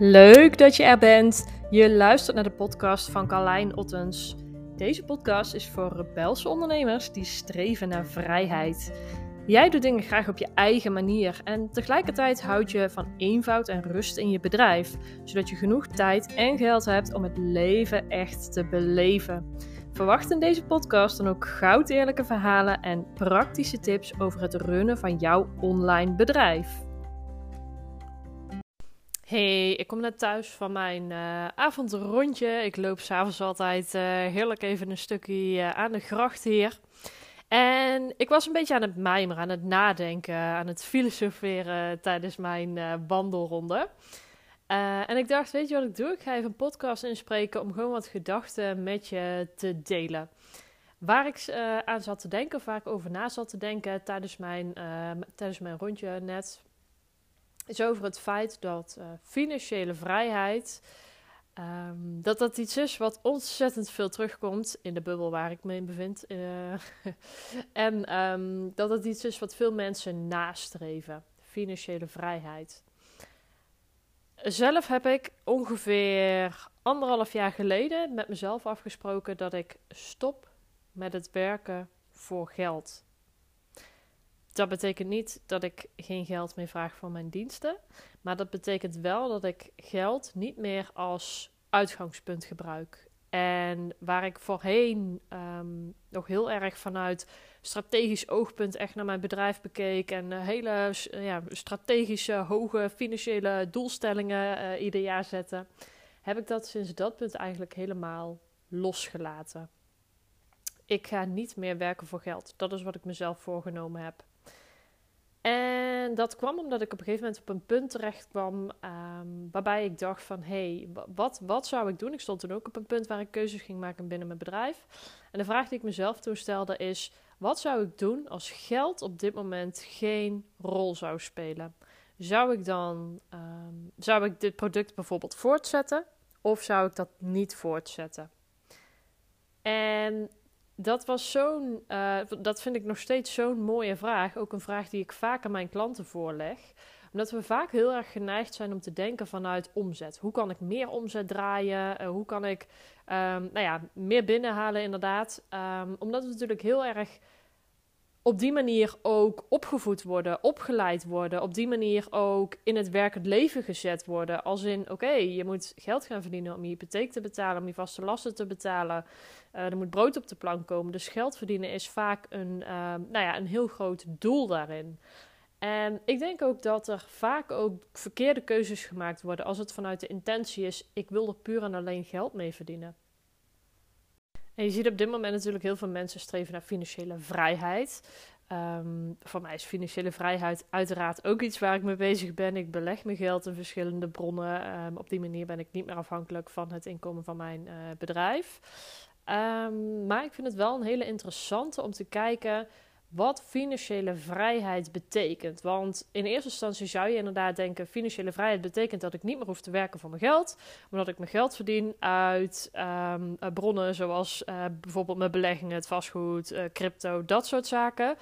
Leuk dat je er bent. Je luistert naar de podcast van Carlijn Ottens. Deze podcast is voor rebelse ondernemers die streven naar vrijheid. Jij doet dingen graag op je eigen manier en tegelijkertijd houd je van eenvoud en rust in je bedrijf, zodat je genoeg tijd en geld hebt om het leven echt te beleven. Verwacht in deze podcast dan ook goud eerlijke verhalen en praktische tips over het runnen van jouw online bedrijf. Hey, ik kom net thuis van mijn uh, avondrondje. Ik loop s'avonds altijd uh, heerlijk even een stukje uh, aan de gracht hier. En ik was een beetje aan het mijmeren, aan het nadenken, aan het filosoferen tijdens mijn wandelronde. en ik dacht, weet je wat ik doe? Ik ga even een podcast inspreken om gewoon wat gedachten met je te delen. Waar ik aan zat te denken, of waar ik over na zat te denken tijdens mijn, tijdens mijn rondje net, is over het feit dat uh, financiële vrijheid. Um, dat dat iets is wat ontzettend veel terugkomt in de bubbel waar ik me in bevind. Uh, en um, dat het iets is wat veel mensen nastreven: financiële vrijheid. Zelf heb ik ongeveer anderhalf jaar geleden met mezelf afgesproken dat ik stop met het werken voor geld dat betekent niet dat ik geen geld meer vraag voor mijn diensten. Maar dat betekent wel dat ik geld niet meer als uitgangspunt gebruik. En waar ik voorheen um, nog heel erg vanuit strategisch oogpunt echt naar mijn bedrijf bekeek. En uh, hele ja, strategische, hoge financiële doelstellingen uh, ieder jaar zette. Heb ik dat sinds dat punt eigenlijk helemaal losgelaten. Ik ga niet meer werken voor geld. Dat is wat ik mezelf voorgenomen heb. En dat kwam omdat ik op een gegeven moment op een punt terecht kwam um, waarbij ik dacht van hé, hey, wat, wat zou ik doen? Ik stond toen ook op een punt waar ik keuzes ging maken binnen mijn bedrijf. En de vraag die ik mezelf toen stelde is, wat zou ik doen als geld op dit moment geen rol zou spelen? Zou ik dan, um, zou ik dit product bijvoorbeeld voortzetten of zou ik dat niet voortzetten? En dat was zo'n, uh, dat vind ik nog steeds zo'n mooie vraag. Ook een vraag die ik vaak aan mijn klanten voorleg. Omdat we vaak heel erg geneigd zijn om te denken vanuit omzet. Hoe kan ik meer omzet draaien? Uh, hoe kan ik um, nou ja, meer binnenhalen inderdaad? Um, omdat we natuurlijk heel erg op die manier ook opgevoed worden, opgeleid worden, op die manier ook in het werkend leven gezet worden. Als in, oké, je moet geld gaan verdienen om je hypotheek te betalen, om je vaste lasten te betalen. Uh, er moet brood op de plank komen. Dus geld verdienen is vaak een, uh, nou ja, een heel groot doel daarin. En ik denk ook dat er vaak ook verkeerde keuzes gemaakt worden als het vanuit de intentie is: ik wil er puur en alleen geld mee verdienen. En je ziet op dit moment natuurlijk heel veel mensen streven naar financiële vrijheid. Um, voor mij is financiële vrijheid uiteraard ook iets waar ik mee bezig ben. Ik beleg mijn geld in verschillende bronnen. Um, op die manier ben ik niet meer afhankelijk van het inkomen van mijn uh, bedrijf. Um, maar ik vind het wel een hele interessante om te kijken wat financiële vrijheid betekent. Want in eerste instantie zou je inderdaad denken: financiële vrijheid betekent dat ik niet meer hoef te werken voor mijn geld, maar dat ik mijn geld verdien uit um, bronnen zoals uh, bijvoorbeeld mijn beleggingen, het vastgoed, uh, crypto, dat soort zaken.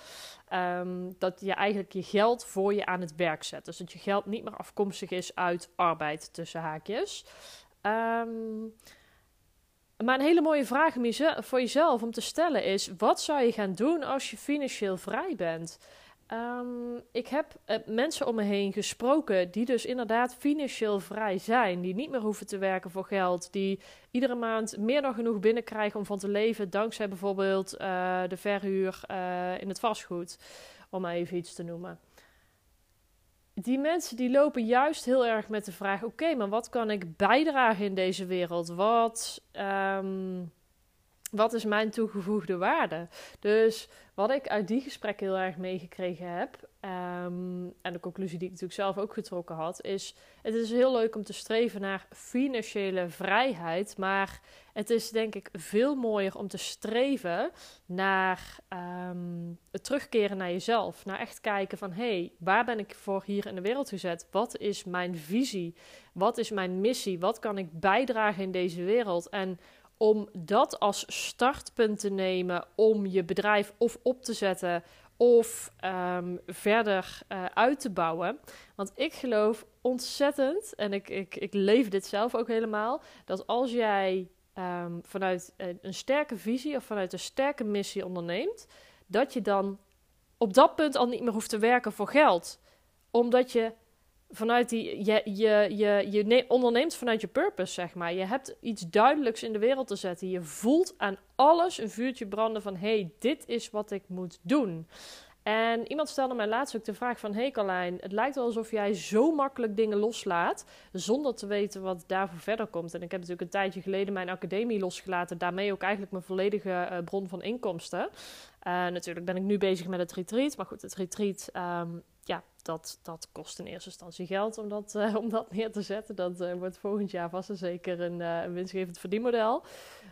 Um, dat je eigenlijk je geld voor je aan het werk zet. Dus dat je geld niet meer afkomstig is uit arbeid tussen haakjes. Um, maar een hele mooie vraag voor jezelf om te stellen is: wat zou je gaan doen als je financieel vrij bent? Um, ik heb uh, mensen om me heen gesproken die dus inderdaad financieel vrij zijn. Die niet meer hoeven te werken voor geld. Die iedere maand meer dan genoeg binnenkrijgen om van te leven. Dankzij bijvoorbeeld uh, de verhuur uh, in het vastgoed. Om maar even iets te noemen die mensen die lopen juist heel erg met de vraag: oké, maar wat kan ik bijdragen in deze wereld? Wat, um, wat is mijn toegevoegde waarde? Dus wat ik uit die gesprekken heel erg meegekregen heb, um, en de conclusie die ik natuurlijk zelf ook getrokken had, is: het is heel leuk om te streven naar financiële vrijheid, maar het is denk ik veel mooier om te streven naar um, het terugkeren naar jezelf. Naar echt kijken van hé, hey, waar ben ik voor hier in de wereld gezet? Wat is mijn visie? Wat is mijn missie? Wat kan ik bijdragen in deze wereld? En om dat als startpunt te nemen om je bedrijf of op te zetten of ehm, verder uh, uit te bouwen. Want ik geloof ontzettend, en ik, ik, ik leef dit zelf ook helemaal, dat als jij um, vanuit een sterke visie of vanuit een sterke missie onderneemt, dat je dan op dat punt al niet meer hoeft te werken voor geld. Omdat je vanuit die, je, je, je, je onderneemt vanuit je purpose, zeg maar. Je hebt iets duidelijks in de wereld te zetten. Je voelt aan alles een vuurtje branden van, hey, dit is wat ik moet doen. En iemand stelde mij laatst ook de vraag van... Hey Carlijn, het lijkt wel alsof jij zo makkelijk dingen loslaat... zonder te weten wat daarvoor verder komt. En ik heb natuurlijk een tijdje geleden mijn academie losgelaten... daarmee ook eigenlijk mijn volledige uh, bron van inkomsten. Uh, natuurlijk ben ik nu bezig met het retreat. Maar goed, het retreat, um, ja, dat, dat kost in eerste instantie geld om dat, uh, om dat neer te zetten. Dat wordt volgend jaar vast en zeker een, een winstgevend verdienmodel.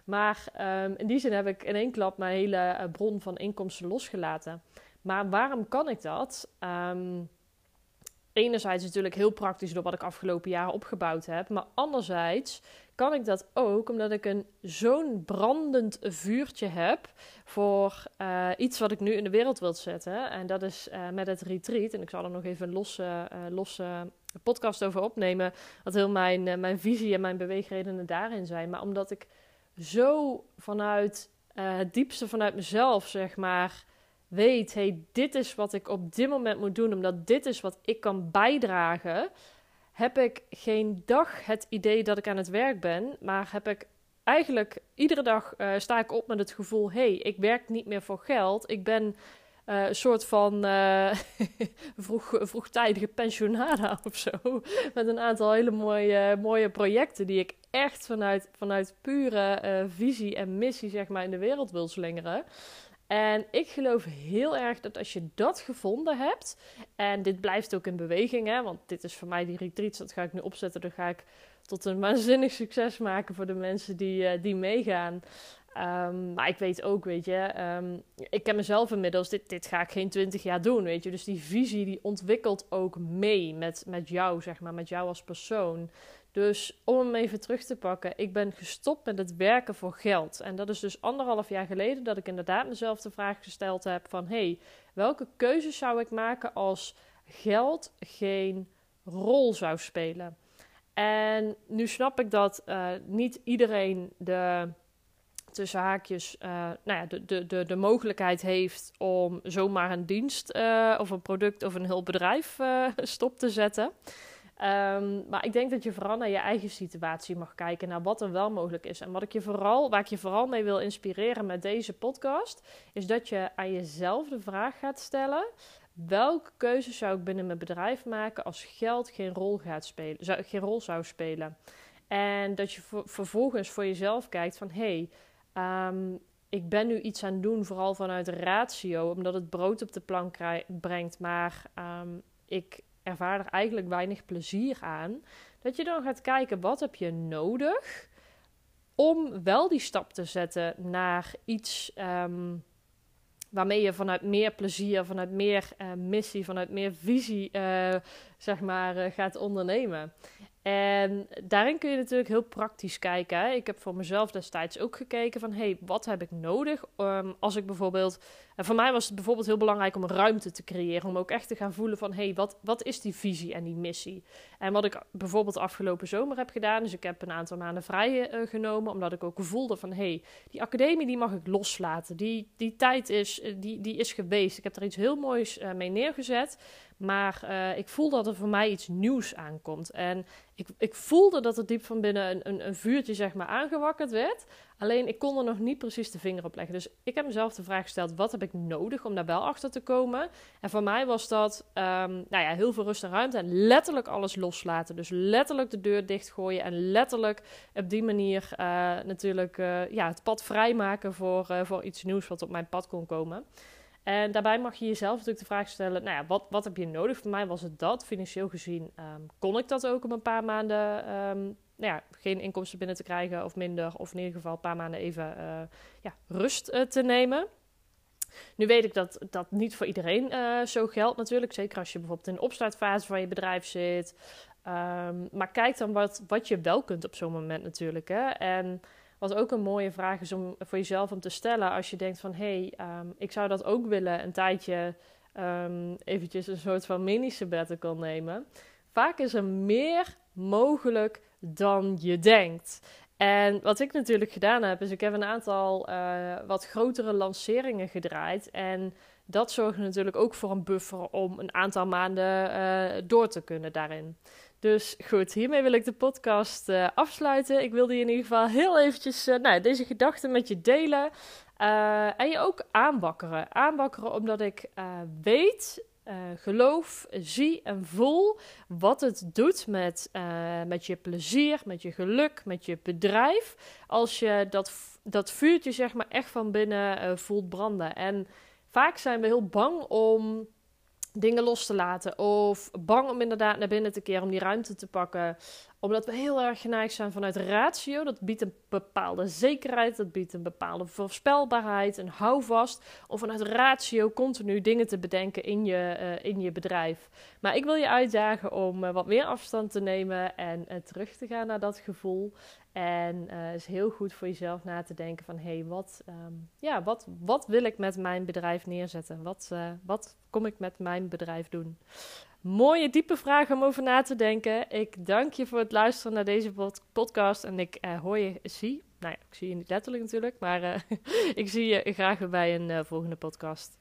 Maar um, in die zin heb ik in één klap mijn hele bron van inkomsten losgelaten... Maar waarom kan ik dat? Um, enerzijds natuurlijk heel praktisch door wat ik afgelopen jaren opgebouwd heb. Maar anderzijds kan ik dat ook omdat ik een zo'n brandend vuurtje heb voor uh, iets wat ik nu in de wereld wil zetten. En dat is uh, met het retreat. En ik zal er nog even een losse, uh, losse podcast over opnemen. Wat heel mijn, mijn visie en mijn beweegredenen daarin zijn. Maar omdat ik zo vanuit het diepste vanuit mezelf, zeg maar weet, hey, dit is wat ik op dit moment moet doen, omdat dit is wat ik kan bijdragen, heb ik geen dag het idee dat ik aan het werk ben, maar heb ik eigenlijk iedere dag uh, sta ik op met het gevoel, hey, ik werk niet meer voor geld, ik ben uh, een soort van uh, vroeg, vroegtijdige pensionada of zo. Met een aantal hele mooie, mooie projecten die ik echt vanuit, vanuit pure visie en missie zeg maar, in de wereld wil slingeren. En ik geloof heel erg dat als je dat gevonden hebt, en dit blijft ook in beweging, hè, want dit is voor mij die retreats, dat ga ik nu opzetten, dan ga ik tot een waanzinnig succes maken voor de mensen die, uh, die meegaan. Um, maar ik weet ook, weet je, um, ik ken mezelf inmiddels, dit, dit ga ik geen twintig jaar doen, weet je. Dus die visie die ontwikkelt ook mee met, met jou, zeg maar, met jou als persoon. Dus om hem even terug te pakken, ik ben gestopt met het werken voor geld. En dat is dus anderhalf jaar geleden dat ik inderdaad mezelf de vraag gesteld heb van... hey, welke keuzes zou ik maken als geld geen rol zou spelen? En nu snap ik dat uh, niet iedereen de tussen haakjes uh, nou ja, de, de, de, de mogelijkheid heeft om zomaar een dienst uh, of een product of een heel bedrijf stop te zetten. Um, maar ik denk dat je vooral naar je eigen situatie mag kijken, naar wat er wel mogelijk is. En wat ik je vooral, waar ik je vooral mee wil inspireren met deze podcast, is dat je aan jezelf de vraag gaat stellen: welke keuze zou ik binnen mijn bedrijf maken als geld geen rol, gaat spelen, zou, geen rol zou spelen? En dat je vervolgens voor jezelf kijkt van hé, hey, um, ik ben nu iets aan het doen, vooral vanuit ratio, omdat het brood op de plank brengt, maar um, ik ervaar er eigenlijk weinig plezier aan. Dat je dan gaat kijken, wat heb je nodig om wel die stap te zetten naar iets um, waarmee je vanuit meer plezier, vanuit meer uh, missie, vanuit meer visie, uh, zeg maar, uh, gaat ondernemen. En daarin kun je natuurlijk heel praktisch kijken. Ik heb voor mezelf destijds ook gekeken van... hey, wat heb ik nodig als ik bijvoorbeeld... En voor mij was het bijvoorbeeld heel belangrijk om ruimte te creëren... om ook echt te gaan voelen van... hey, wat, wat is die visie en die missie? En wat ik bijvoorbeeld afgelopen zomer heb gedaan... dus ik heb een aantal maanden vrij uh, genomen... omdat ik ook voelde van... hey, die academie die mag ik loslaten. Die, die tijd is, eh, die, die is geweest. Ik heb er iets heel moois uh, mee neergezet... Maar ik voel dat er voor mij iets nieuws aankomt. En ik, ik voelde dat er diep van binnen een, een, een, vuurtje zeg maar aangewakkerd werd. Alleen ik kon er nog niet precies de vinger op leggen. Dus ik heb mezelf de vraag gesteld: wat heb ik nodig om daar wel achter te komen? En voor mij was dat um, nou ja, heel veel rust en ruimte. En letterlijk alles loslaten. Dus letterlijk de deur dichtgooien. En letterlijk op die manier uh, natuurlijk uh, ja, het pad vrijmaken voor, voor iets nieuws wat op mijn pad kon komen. En daarbij mag je jezelf natuurlijk de vraag stellen: nou ja, wat, wat heb je nodig? Voor mij was het dat. Financieel gezien um, kon ik dat ook om een paar maanden um, nou ja, geen inkomsten binnen te krijgen of minder. Of in ieder geval een paar maanden even uh, ja, rust uh, te nemen. Nu weet ik dat dat niet voor iedereen uh, zo geldt natuurlijk. Zeker als je bijvoorbeeld in de opstartfase van je bedrijf zit. Um, maar kijk dan wat, wat je wel kunt op zo'n moment natuurlijk. Hè? En Wat ook een mooie vraag is om voor jezelf om te stellen als je denkt van hé, hey, ehm, ik zou dat ook willen een tijdje um, eventjes een soort van mini-sabbatical nemen. Vaak is er meer mogelijk dan je denkt. En wat ik natuurlijk gedaan heb, is ik heb een aantal uh, wat grotere lanceringen gedraaid. En dat zorgt natuurlijk ook voor een buffer om een aantal maanden uh, door te kunnen daarin. Dus goed, hiermee wil ik de podcast uh, afsluiten. Ik wilde je in ieder geval heel eventjes nou, deze gedachten met je delen. en je ook aanbakkeren. Aanbakkeren omdat ik weet uh, geloof, zie en voel wat het doet met, uh, met je plezier, met je geluk, met je bedrijf. Als je dat, dat vuurtje zeg maar echt van binnen uh, voelt branden. En vaak zijn we heel bang om dingen los te laten. Of bang om inderdaad naar binnen te keren, om die ruimte te pakken. Omdat we heel erg geneigd zijn vanuit ratio. Dat biedt een bepaalde zekerheid, dat biedt een bepaalde voorspelbaarheid, een houvast. Om vanuit ratio continu dingen te bedenken in je, uh, in je bedrijf. Maar ik wil je uitdagen om uh, wat meer afstand te nemen en uh, terug te gaan naar dat gevoel. En is heel goed voor jezelf na te denken van... hé, hey, wat, um, ja, wat, wat wil ik met mijn bedrijf neerzetten? Wat, wat kom ik met mijn bedrijf doen? Mooie, diepe vraag om over na te denken. Ik dank je voor het luisteren naar deze podcast. En ik uh, hoor je, zie... Nou ja, ik zie je niet letterlijk natuurlijk, maar ik zie je graag weer bij een volgende podcast.